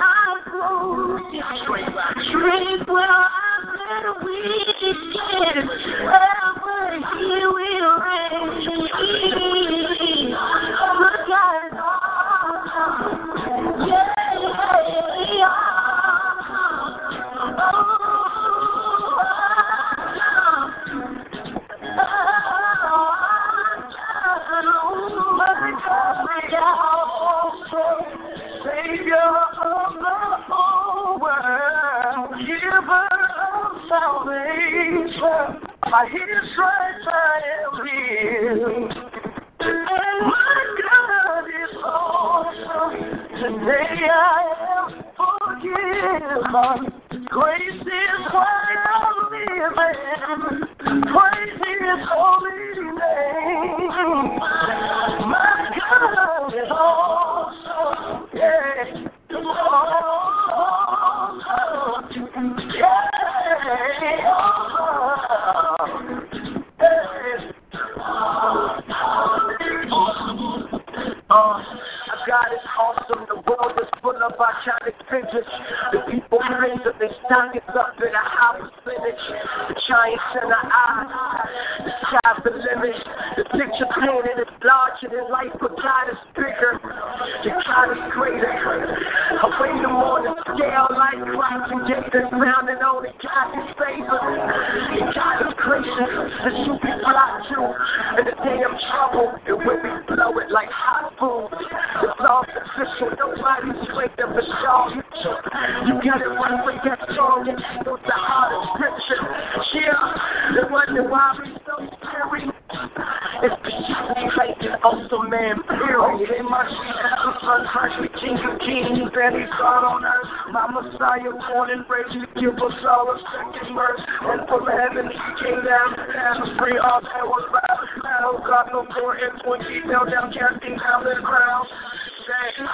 I go. Strength where I'm little weak, wherever He salvation, by His God is awesome. The world is full of archaic figures. The people praise that they stock is up in a high percentage. The giants in the eyes. The sky's the limit. The picture painted is larger than life, but God is bigger. Your God is greater. I weigh them on the scale like Christ and get this round and only God is favor. Your God is gracious. The shoe be blocked you. In the day of trouble, it will be blow it like hot food. All official. Nobody's straight up the show. You got it right with that song. It handles the heart of scripture. Yeah, uh, it wasn't why we so scary. It's because we like an awesome man, period. In my sheet, son, Christ, we king of kings, and he's God on earth. My Messiah, born and raised, to give us all a second verse. And from heaven, he came down to free all that was bound. Oh, God, no poor influence, he fell down, casting down the ground. Say,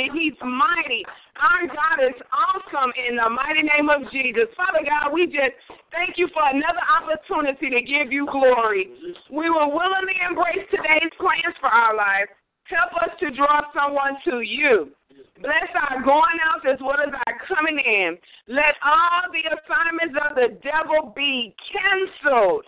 holy, He's mighty. Our God is awesome in the mighty name of Jesus. Father God, we just thank you for another opportunity to give you glory. We will willingly embrace today's plans for our life. Help us to draw someone to you. Bless our going out as well as our coming in. Let all the assignments of the devil be canceled.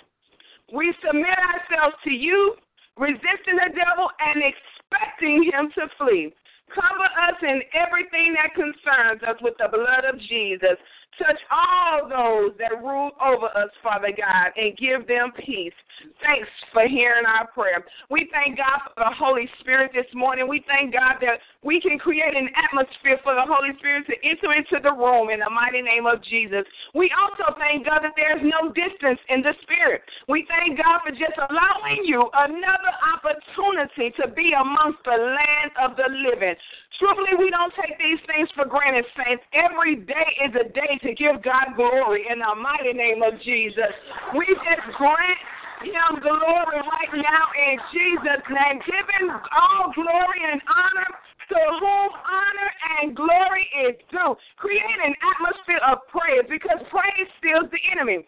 We submit ourselves to you, resisting the devil and expecting him to flee. Cover us in everything that concerns us with the blood of Jesus. Touch all those that rule over us, Father God, and give them peace. Thanks for hearing our prayer. We thank God for the Holy Spirit this morning. We thank God that we can create an atmosphere for the Holy Spirit to enter into the room in the mighty name of Jesus. We also thank God that there's no distance in the Spirit. We thank God for just allowing you another opportunity to be amongst the land of the living. Truthfully, we don't take these things for granted, saints. Every day is a day to give God glory in the mighty name of Jesus. We just grant him glory right now in Jesus' name. Give him all glory and honor to whom honor and glory is due. Create an atmosphere of praise because praise steals the enemy.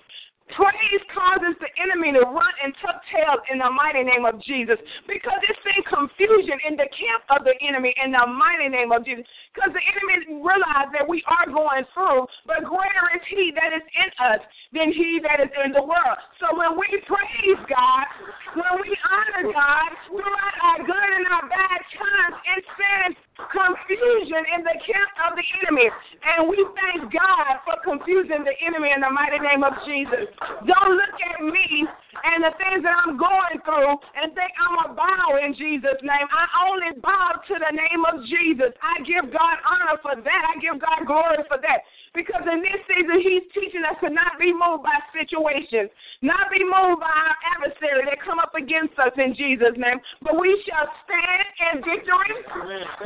Praise causes the enemy to run and tuck tails in the mighty name of Jesus because it's been confusion in the camp of the enemy in the mighty name of Jesus. Because the enemy realize that we are going through, but greater is he that is in us than he that is in the world. So when we praise God, when we honor God throughout our good and our bad times, it sends confusion in the camp of the enemy. And we thank God for confusing the enemy in the mighty name of Jesus. Don't look at me and the things that I'm going through and think I'm a bow in Jesus' name. I only bow to the name of Jesus. I give God honor for that. I give God glory for that. Because in this season, He's teaching us to not be moved by situations, not be moved by our adversary that come up against us in Jesus' name, but we shall stand in victory.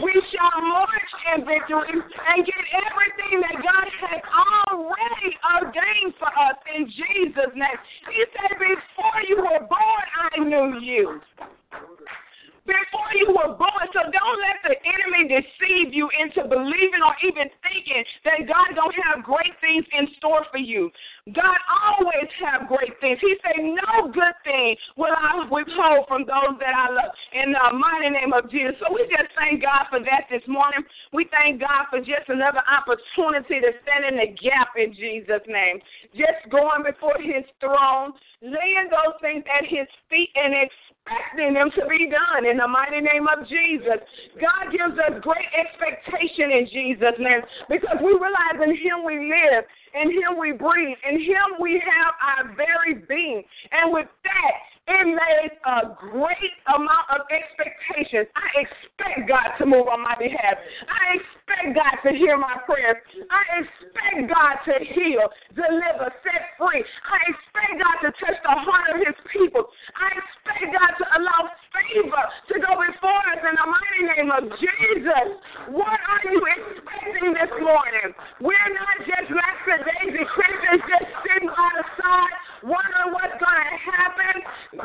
We shall march in victory and get everything that God has already ordained for us in Jesus' name. He said, Before you were born, I knew you before you were born. So don't let the enemy deceive you into believing or even thinking that God don't have great things in store for you. God always have great things. He said, No good thing will I withhold from those that I love in the mighty name of Jesus. So we just thank God for that this morning. We thank God for just another opportunity to stand in the gap in Jesus' name. Just going before his throne, laying those things at his feet and expecting them to be done in the mighty name of Jesus. God gives us great expectation in Jesus' name because we realize in Him we live, in Him we breathe, in Him we have our very being. And with that, it made a great amount of expectations. I expect God to move on my behalf. I expect God to hear my prayers. I expect God to heal, deliver, set free. I expect God to touch the heart of his people. I expect God to allow favor to go before us in the mighty name of Jesus. What are you expecting this morning? We're not just lackadaisy Christians just sitting on the side wondering what's going to happen,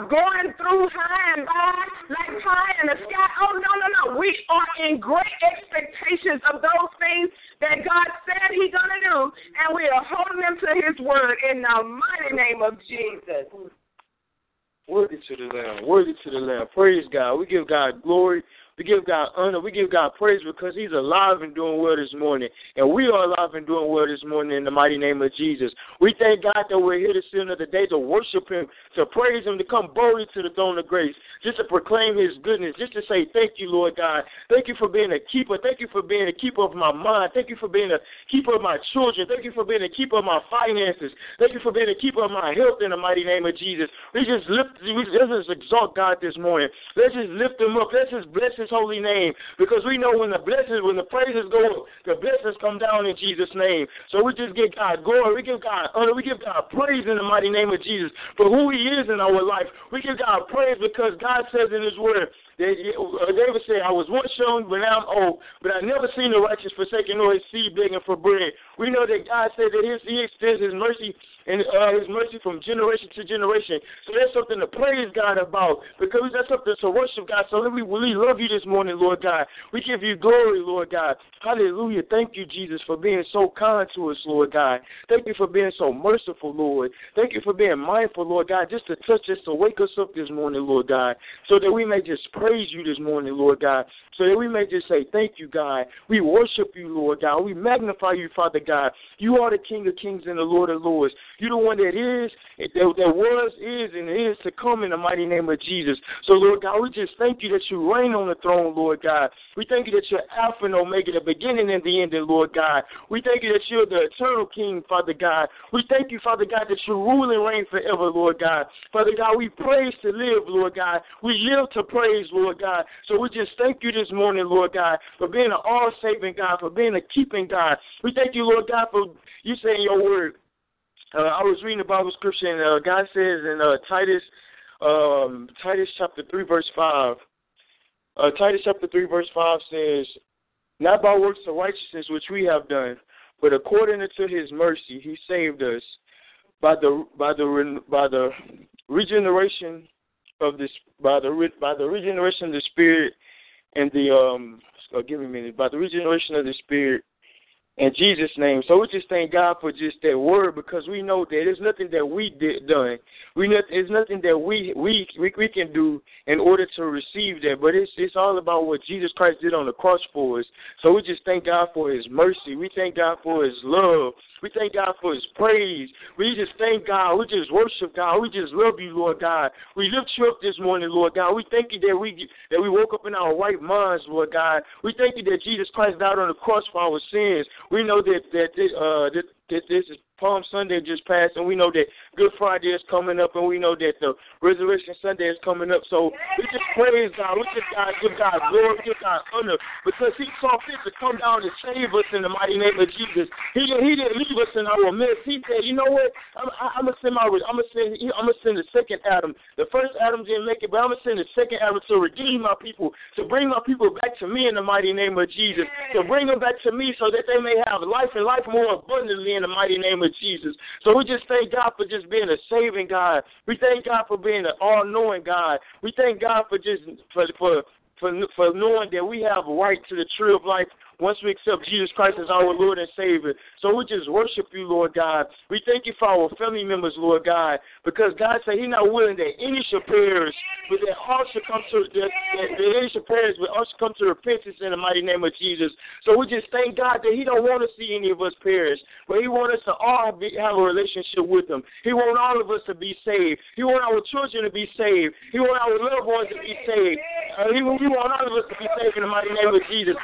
going through high and by like pie in the sky. Oh, no, no, no. We are in great expectations of those things that God said He's going to do, and we are holding them to His word in the mighty name of Jesus. Worthy to the Lamb. Worthy to the Lamb. Praise God. We give God glory. We give God honor. We give God praise because He's alive and doing well this morning. And we are alive and doing well this morning in the mighty name of Jesus. We thank God that we're here to see another day to worship Him, to praise Him, to come boldly to the throne of grace, just to proclaim His goodness, just to say thank you, Lord God. Thank you for being a keeper. Thank you for being a keeper of my mind. Thank you for being a keeper of my children. Thank you for being a keeper of my finances. Thank you for being a keeper of my health in the mighty name of Jesus. We just lift, we, let's just exalt God this morning. Let's just lift Him up. Let's just bless His holy name because we know when the blessings, when the praises go up, the blessings come down in Jesus' name. So we just give God glory, we give God honor, we give God praise in the mighty name of Jesus for who He is in our life. We give God praise because God says in His Word, uh, David said, I was once young, but now I'm old, but I never seen the righteous forsaken nor his seed begging for bread. We know that God said that his, He extends His mercy and uh, His mercy from generation to generation. So that's something to praise God about because that's something to worship God. So we really love you this morning, Lord God. We give you glory, Lord God. Hallelujah. Thank you, Jesus, for being so kind to us, Lord God. Thank you for being so merciful, Lord. Thank you for being mindful, Lord God, just to touch us, to wake us up this morning, Lord God, so that we may just praise you this morning, Lord God, so that we may just say, Thank you, God. We worship you, Lord God. We magnify you, Father God. You are the King of kings and the Lord of lords. You're the one that is, that, that was, is, and is to come in the mighty name of Jesus. So, Lord God, we just thank you that you reign on the throne, Lord God. We thank you that you're Alpha and Omega, the beginning and the end, Lord God. We thank you that you're the eternal King, Father God. We thank you, Father God, that you rule and reign forever, Lord God. Father God, we praise to live, Lord God. We live to praise, Lord God. So we just thank you this morning, Lord God, for being an all saving God, for being a keeping God. We thank you, Lord God, for you saying your word. Uh, I was reading the Bible scripture, and uh, God says in uh, Titus, um, Titus chapter three, verse five. Uh, Titus chapter three, verse five says, "Not by works of righteousness which we have done, but according to His mercy, He saved us by the by the by the regeneration of this by the by the regeneration of the Spirit and the um. Oh, give me a minute. By the regeneration of the Spirit in Jesus' name. So we just thank God for just that word because we know that there's nothing that we did done. We not, there's nothing that we, we we we can do in order to receive that. But it's it's all about what Jesus Christ did on the cross for us. So we just thank God for His mercy. We thank God for His love. We thank God for His praise. We just thank God. We just worship God. We just love you, Lord God. We lift you up this morning, Lord God. We thank you that we that we woke up in our right minds, Lord God. We thank you that Jesus Christ died on the cross for our sins. We know that that uh, that, that this is Palm Sunday just passed, and we know that Good Friday is coming up, and we know that the Resurrection Sunday is coming up. So we just praise God. We just God, give God glory, give God honor, because He saw fit to come down and save us in the mighty name of Jesus. He He didn't leave us in our midst. He said, you know what? I'm, I'm gonna send my I'm gonna send I'm gonna send the second Adam. The first Adam didn't make it, but I'm gonna send the second Adam to redeem my people, to bring my people back to me in the mighty name of Jesus, to bring them back to me so that they may have life and life more abundantly in the mighty name of Jesus. So we just thank God for just being a saving God. We thank God for being an all-knowing God. We thank God for just for for for, for knowing that we have a right to the tree of life once we accept Jesus Christ as our Lord and Savior. So we just worship you, Lord God. We thank you for our family members, Lord God, because God said He's not willing that any should perish, but that all should come to that, that, that any should perish, but all should come to repentance in the mighty name of Jesus. So we just thank God that He don't want to see any of us perish, but He wants us to all be, have a relationship with Him. He wants all of us to be saved. He wants our children to be saved. He wants our loved ones to be saved. Uh, he, he wants all of us to be saved in the mighty name of Jesus.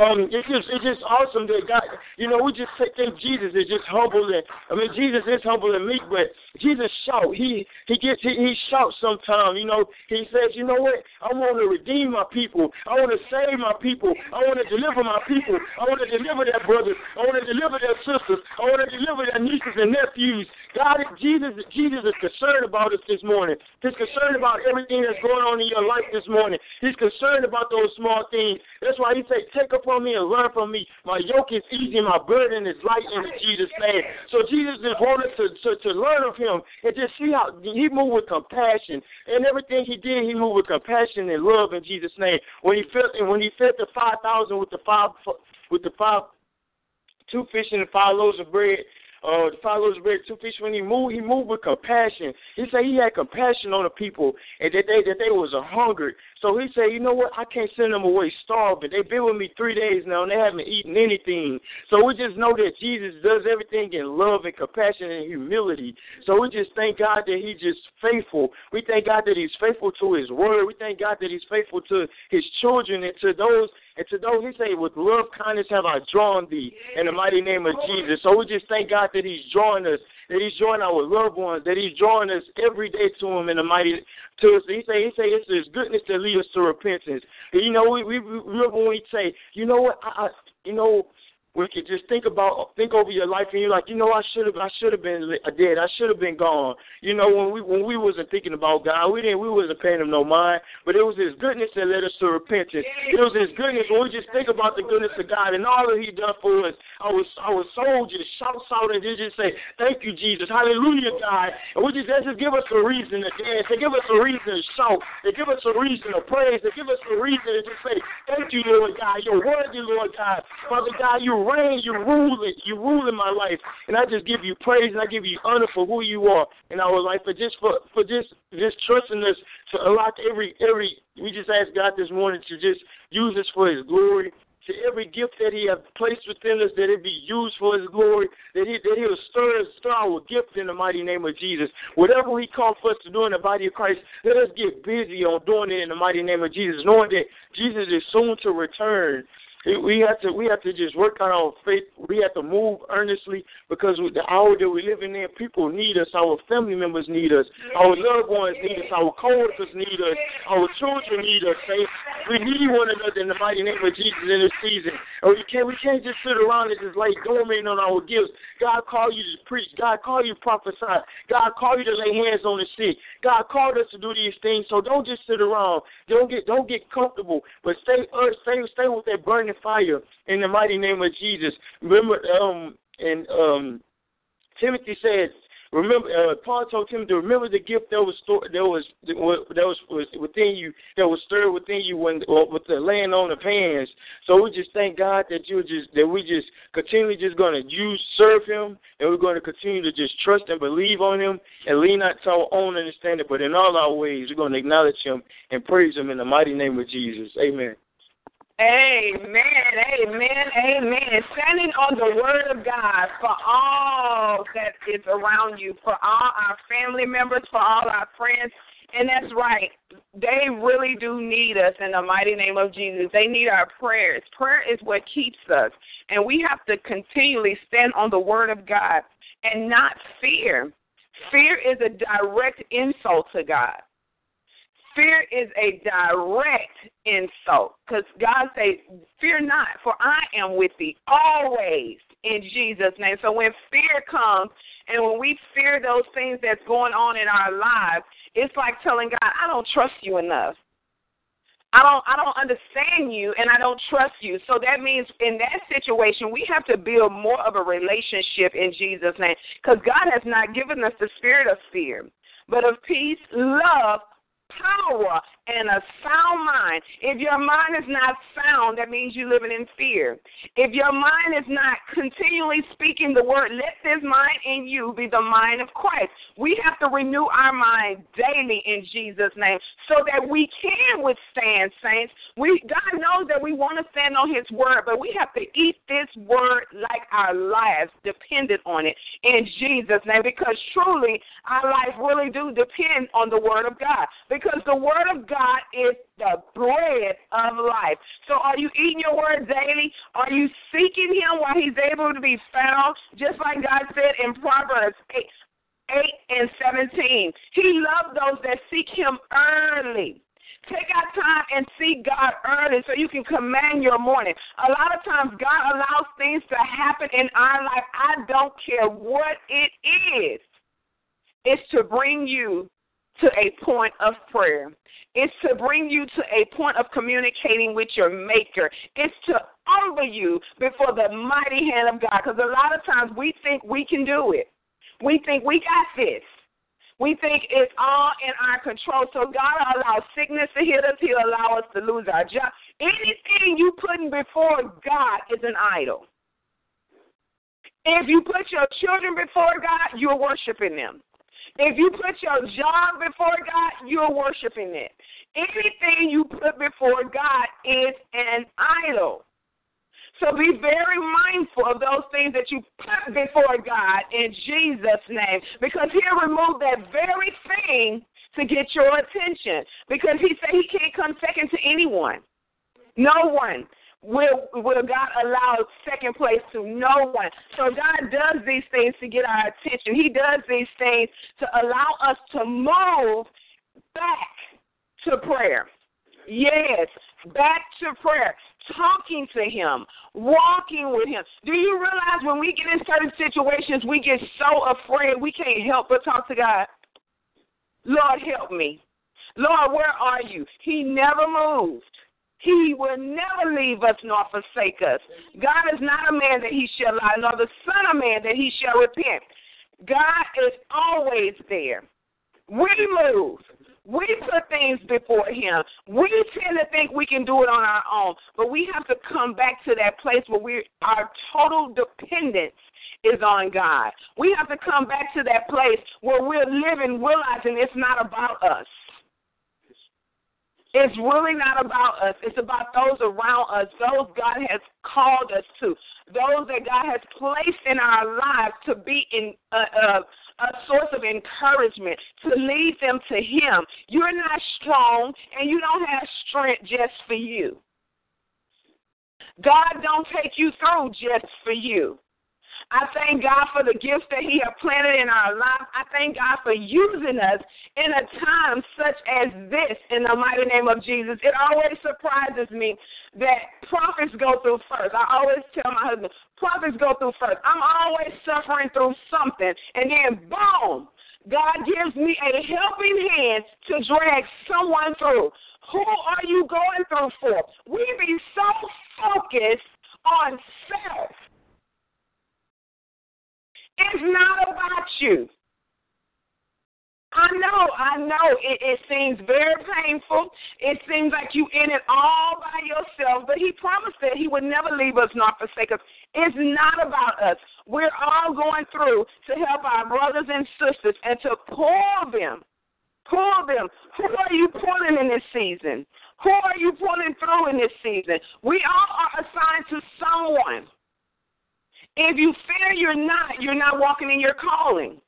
Um, it's just it's just awesome that God, you know, we just think Jesus is just humble and I mean Jesus is humble and meek, but Jesus shout. He he gets he, he shouts sometimes. You know, he says, you know what? I want to redeem my people. I want to save my people. I want to deliver my people. I want to deliver their brothers. I want to deliver their sisters. I want to deliver their nieces and nephews. God, Jesus, Jesus is concerned about us this morning. He's concerned about everything that's going on in your life this morning. He's concerned about those small things. That's why he said, "Take upon me and learn from me. My yoke is easy, my burden is light." In Jesus' name. So Jesus just wanted to to, to learn of him and just see how he moved with compassion and everything he did. He moved with compassion and love in Jesus' name. When he fed when he fed the five thousand with the five with the five two fish and five loaves of bread, uh, the loaves of bread, two fish. When he moved, he moved with compassion. He said he had compassion on the people, and that they that they was a hunger. So he said, you know what? I can't send them away starving. They've been with me three days now, and they haven't eaten anything. So we just know that Jesus does everything in love and compassion and humility. So we just thank God that He's just faithful. We thank God that He's faithful to His word. We thank God that He's faithful to His children and to those and to those, he say, with love, kindness have I drawn thee in the mighty name of Jesus. So we just thank God that he's drawing us, that he's drawing our loved ones, that he's drawing us every day to him in the mighty to us. He say, he say, it's his goodness that lead us to repentance. And, you know, we, we, we remember when we say, you know what, I, I you know, we could just think about think over your life and you're like, you know, I should have I should have been dead. I should have been gone. You know, when we when we wasn't thinking about God, we didn't we wasn't paying him no mind. But it was his goodness that led us to repentance. It was his goodness when we just think about the goodness of God and all that he done for us. I was soul just shout out and just say, Thank you, Jesus. Hallelujah, God. And we just that just give us a reason to dance. They give us a reason to shout. They give us a reason to praise. They give us a reason to just say, Thank you, Lord God. You're worthy, Lord God. Father God, you reign, you rule it, you rule in my life. And I just give you praise and I give you honor for who you are in our life, for just for, for just just trusting us to unlock every every we just ask God this morning to just use us for his glory to every gift that He has placed within us, that it be used for His glory, that He that He'll stir, us, stir our gift in the mighty name of Jesus. Whatever He called for us to do in the body of Christ, let us get busy on doing it in the mighty name of Jesus, knowing that Jesus is soon to return we have to we have to just work on our faith. We have to move earnestly because with the hour that we're living in, people need us. Our family members need us. Our loved ones need us. Our coworkers need us. Our children need us. Saints. We need one another in the mighty name of Jesus in this season. And we can't we can't just sit around and just like dormant on our gifts. God called you to preach. God called you to prophesy. God called you to lay hands on the sick. God called us to do these things. So don't just sit around. Don't get don't get comfortable, but stay uh, stay stay with that burning burning fire in the mighty name of Jesus. Remember, um, and um, Timothy said, remember, uh, Paul told Timothy, remember the gift that was stored, that was that was, was within you, that was stirred within you when with the laying on of hands. So we just thank God that you just that we just continually just going to use serve Him, and we're going to continue to just trust and believe on Him, and lean not to our own understanding, but in all our ways we're going to acknowledge Him and praise Him in the mighty name of Jesus. Amen. Amen, amen, amen. Standing on the word of God for all that is around you, for all our family members, for all our friends. And that's right. They really do need us in the mighty name of Jesus. They need our prayers. Prayer is what keeps us. And we have to continually stand on the word of God and not fear. Fear is a direct insult to God fear is a direct insult because God says, Fear not, for I am with thee always in Jesus' name. So when fear comes and when we fear those things that's going on in our lives, it's like telling God, I don't trust you enough. I don't I don't understand you and I don't trust you. So that means in that situation we have to build more of a relationship in Jesus name cuz God has not given us the spirit of fear, but of peace, love, power and a sound mind. If your mind is not sound, that means you're living in fear. If your mind is not continually speaking the word, let this mind in you be the mind of Christ. We have to renew our mind daily in Jesus' name so that we can withstand, saints. We God knows that we want to stand on his word, but we have to eat this word like our lives depended on it in Jesus' name because truly our life really do depend on the word of God. Because the word of God God is the bread of life. So are you eating your word daily? Are you seeking him while he's able to be found? Just like God said in Proverbs 8, 8 and 17. He loves those that seek him early. Take out time and seek God early so you can command your morning. A lot of times, God allows things to happen in our life. I don't care what it is. It's to bring you to a point of prayer. It's to bring you to a point of communicating with your Maker. It's to humble you before the mighty hand of God. Because a lot of times we think we can do it. We think we got this. We think it's all in our control. So God will allow sickness to hit us. He'll allow us to lose our job. Anything you putting before God is an idol. If you put your children before God, you're worshiping them. If you put your job before God, you're worshiping it. Anything you put before God is an idol. So be very mindful of those things that you put before God in Jesus' name because He'll remove that very thing to get your attention because He said He can't come second to anyone. No one will will God allow second place to no one. So God does these things to get our attention. He does these things to allow us to move back to prayer. Yes, back to prayer. Talking to him, walking with him. Do you realize when we get in certain situations, we get so afraid we can't help but talk to God? Lord, help me. Lord, where are you? He never moved. He will never leave us nor forsake us. God is not a man that he shall lie, nor the Son of Man that he shall repent. God is always there. We move. We put things before Him. We tend to think we can do it on our own, but we have to come back to that place where we our total dependence is on God. We have to come back to that place where we're living realizing it's not about us. It's really not about us. It's about those around us, those God has called us to, those that God has placed in our lives to be in a, a, a source of encouragement, to lead them to Him. You're not strong, and you don't have strength just for you. God don't take you through just for you. I thank God for the gifts that He has planted in our lives. I thank God for using us in a time such as this in the mighty name of Jesus. It always surprises me that prophets go through first. I always tell my husband, prophets go through first. I'm always suffering through something, and then boom, God gives me a helping hand to drag someone through. Who are you going through for? We be so focused on self it's not about you. I know, I know it, it seems very painful. It seems like you in it all by yourself, but he promised that he would never leave us nor forsake us. It's not about us. We're all going through to help our brothers and sisters and to pull them. Pull them. Who are you pulling in this season? Who are you pulling through in this season? We all are assigned to someone. If you fear you're not, you're not walking in your calling.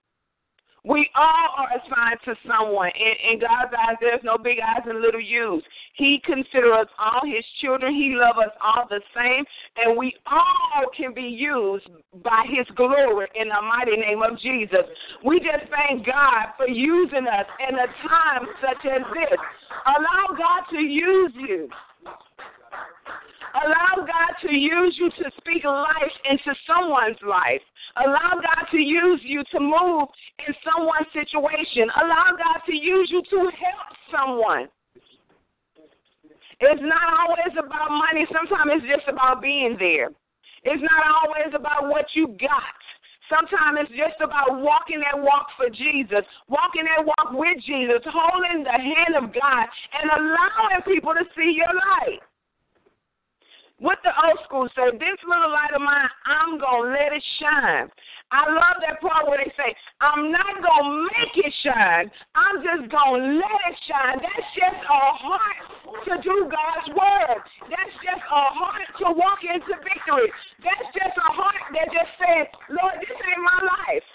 We all are assigned to someone. In, in God's eyes, there's no big eyes and little U's. He considers us all his children. He loves us all the same. And we all can be used by his glory in the mighty name of Jesus. We just thank God for using us in a time such as this. Allow God to use you. Allow God to use you to speak life into someone's life. Allow God to use you to move in someone's situation. Allow God to use you to help someone. It's not always about money. Sometimes it's just about being there. It's not always about what you got. Sometimes it's just about walking that walk for Jesus, walking that walk with Jesus, holding the hand of God, and allowing people to see your light. What the old school say, this little light of mine, I'm going to let it shine. I love that part where they say, I'm not going to make it shine. I'm just going to let it shine. That's just a heart to do God's word. That's just a heart to walk into victory. That's just a heart that just says, Lord, this ain't my life.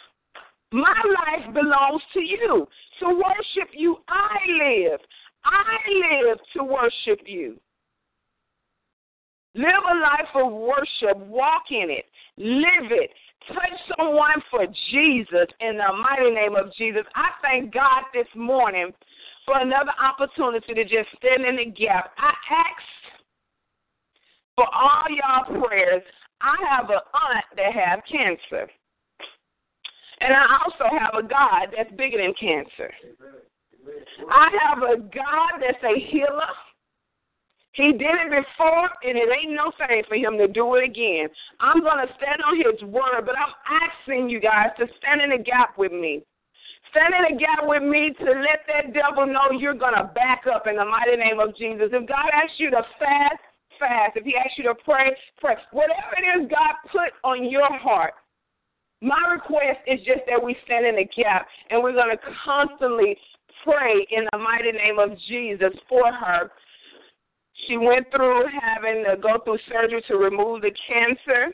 My life belongs to you. To worship you, I live. I live to worship you. Live a life of worship. Walk in it. Live it. Touch someone for Jesus in the mighty name of Jesus. I thank God this morning for another opportunity to just stand in the gap. I ask for all y'all prayers. I have an aunt that have cancer. And I also have a God that's bigger than cancer. I have a God that's a healer. He did it before, and it ain't no thing for him to do it again. I'm going to stand on his word, but I'm asking you guys to stand in the gap with me. Stand in the gap with me to let that devil know you're going to back up in the mighty name of Jesus. If God asks you to fast, fast. If he asks you to pray, pray. Whatever it is God put on your heart, my request is just that we stand in the gap and we're going to constantly pray in the mighty name of Jesus for her she went through having to go through surgery to remove the cancer.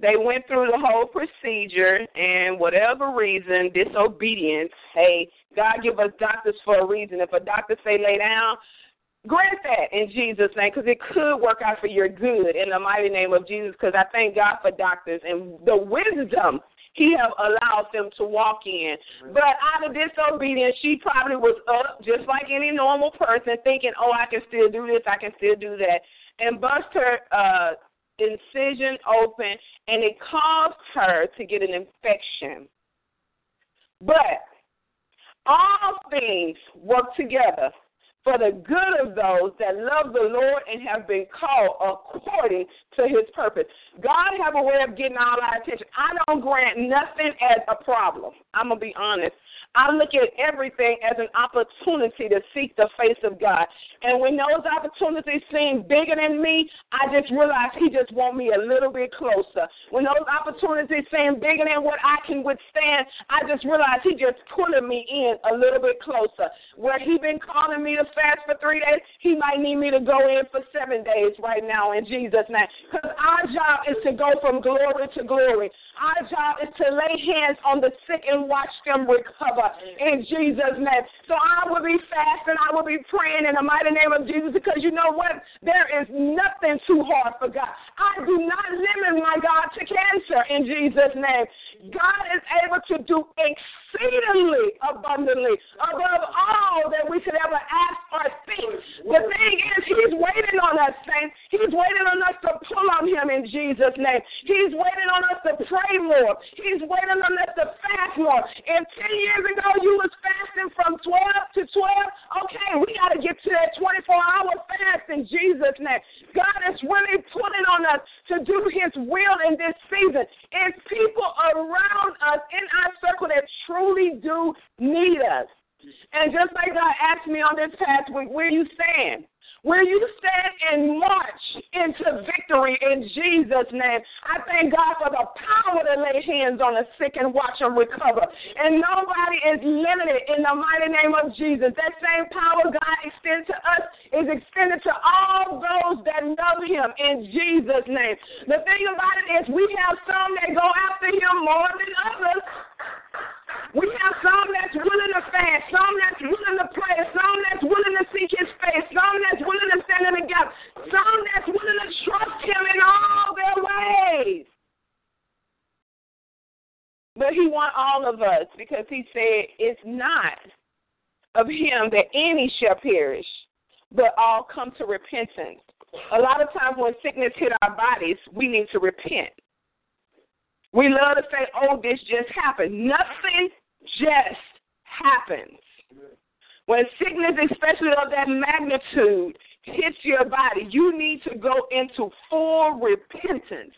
They went through the whole procedure, and whatever reason, disobedience. Hey, God give us doctors for a reason. If a doctor say lay down, grant that in Jesus' name, because it could work out for your good in the mighty name of Jesus. Because I thank God for doctors and the wisdom he have allowed them to walk in. But out of disobedience, she probably was up just like any normal person, thinking, "Oh, I can still do this, I can still do that," and bust her uh, incision open, and it caused her to get an infection. But all things work together for the good of those that love the Lord and have been called according to his purpose. God have a way of getting all our attention. I don't grant nothing as a problem. I'm going to be honest. I look at everything as an opportunity to seek the face of God. And when those opportunities seem bigger than me, I just realize He just want me a little bit closer. When those opportunities seem bigger than what I can withstand, I just realize He just pulling me in a little bit closer. Where He been calling me to fast for three days, He might need me to go in for seven days right now in Jesus' name. Because our job is to go from glory to glory. Our job is to lay hands on the sick and watch them recover in Jesus' name. So I will be fasting, I will be praying in the mighty name of Jesus because you know what? There is nothing too hard for God. I do not limit my God to cancer in Jesus' name. God is able to do exceedingly abundantly above all that we could ever ask or think. The thing is, He's waiting on us, saints. He's waiting on us to pull on Him in Jesus' name. He's waiting on us to pray more. He's waiting on us to fast more. And 10 years ago, you was fasting from 12 to 12. Okay, we got to get to that 24 hour fast in Jesus' name. God is really pulling on us to do His will in this season. And people around us in our circle that truly do need us. And just like God asked me on this past week, where you stand? Will you stand and march into victory in Jesus' name? I thank God for the power to lay hands on the sick and watch them recover. And nobody is limited in the mighty name of Jesus. That same power God extends to us is extended to all those that know Him in Jesus' name. The thing about it is, we have some that go after Him more than others. We have some that's willing to fast, some that's willing to pray, some that's willing to seek his face, some that's willing to stand in the gap, some that's willing to trust him in all their ways. But he wants all of us because he said it's not of him that any shall perish, but all come to repentance. A lot of times when sickness hit our bodies, we need to repent. We love to say, oh, this just happened. Nothing just happens. When sickness, especially of that magnitude, hits your body, you need to go into full repentance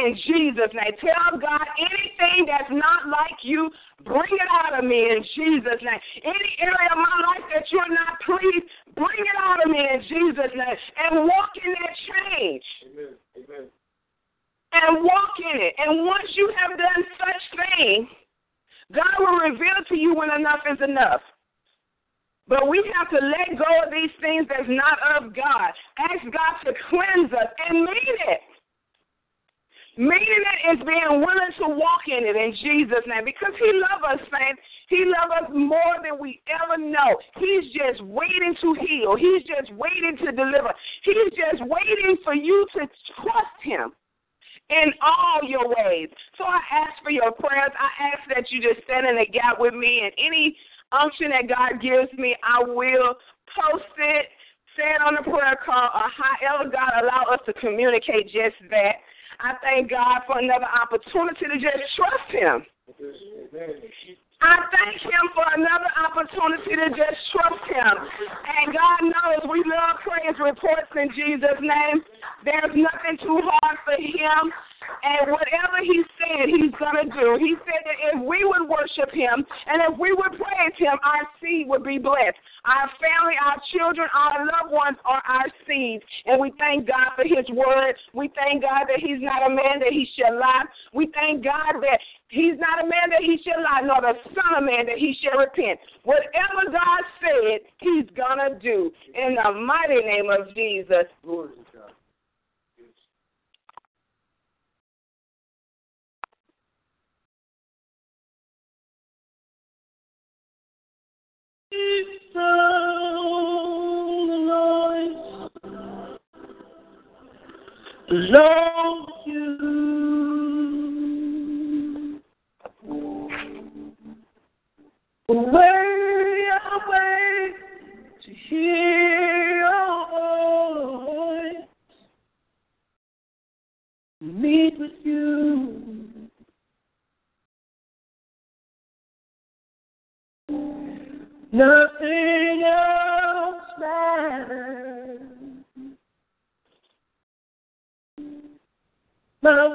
in Jesus' name. Tell God anything that's not like you, bring it out of me in Jesus' name. Any area of my life that you're not pleased, bring it out of me in Jesus' name. And walk in that change. Amen. Amen and walk in it. And once you have done such thing, God will reveal to you when enough is enough. But we have to let go of these things that's not of God. Ask God to cleanse us and mean it. Meaning it is being willing to walk in it in Jesus' name. Because He loves us, saints. He loves us more than we ever know. He's just waiting to heal. He's just waiting to deliver. He's just waiting for you to trust Him in all your ways. So I ask for your prayers. I ask that you just stand in the gap with me and any unction that God gives me, I will post it, say it on the prayer call, or however God allow us to communicate just that. I thank God for another opportunity to just trust Him. I thank Him for another opportunity to just trust Him. And God knows we love praise reports in Jesus' name. There's nothing too hard for Him. And whatever He said, He's going to do. He said that if we would worship Him and if we would praise Him, our seed would be blessed. Our family, our children, our loved ones are our seeds. And we thank God for His word. We thank God that He's not a man that He shall lie. We thank God that He's not a man that he shall lie, nor the son of man that he shall repent. Whatever God said, he's going to do. In the mighty name of Jesus. Glory Love you. To hear your voice, meet with you. Nothing else matters. My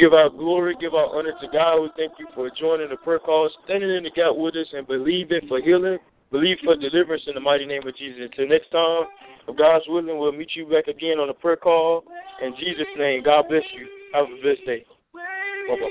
give our glory, give our honor to God. We thank you for joining the prayer call, standing in the gap with us, and believing for healing, believe for deliverance in the mighty name of Jesus. Until next time, if God's willing, we'll meet you back again on the prayer call. In Jesus' name, God bless you. Have a blessed day. Bye-bye.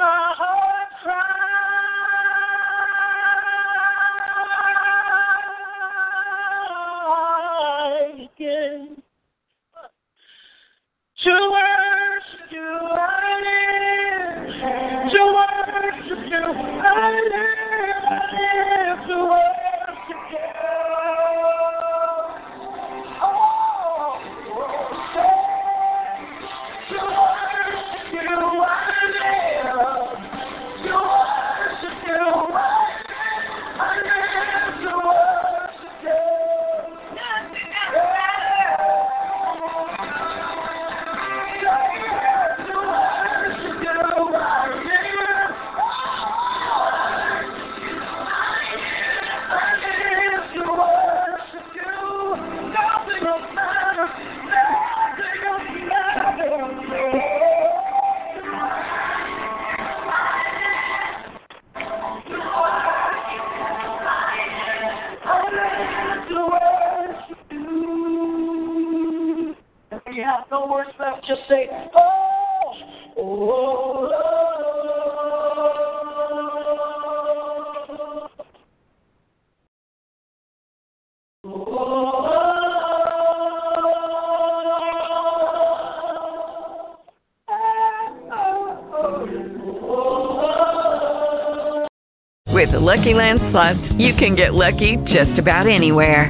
just say, Oh, oh, With the Lucky Land slots, you can get lucky just about anywhere.